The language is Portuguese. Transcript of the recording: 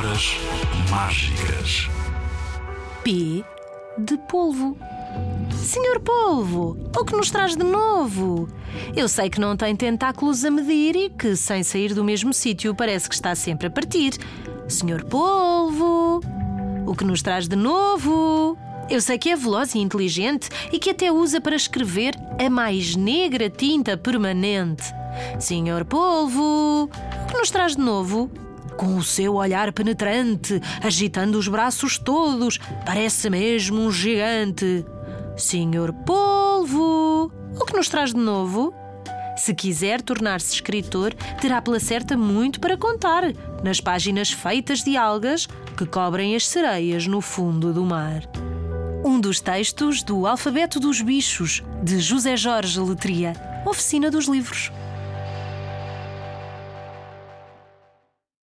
Palavras mágicas. P de polvo. Senhor Polvo, o que nos traz de novo? Eu sei que não tem tentáculos a medir e que, sem sair do mesmo sítio, parece que está sempre a partir. Senhor Polvo, o que nos traz de novo? Eu sei que é veloz e inteligente e que até usa para escrever a mais negra tinta permanente. Senhor Polvo, o que nos traz de novo? Com o seu olhar penetrante, agitando os braços todos, parece mesmo um gigante. Senhor Polvo, o que nos traz de novo? Se quiser tornar-se escritor, terá pela certa muito para contar nas páginas feitas de algas que cobrem as sereias no fundo do mar. Um dos textos do Alfabeto dos Bichos, de José Jorge Letria, Oficina dos Livros.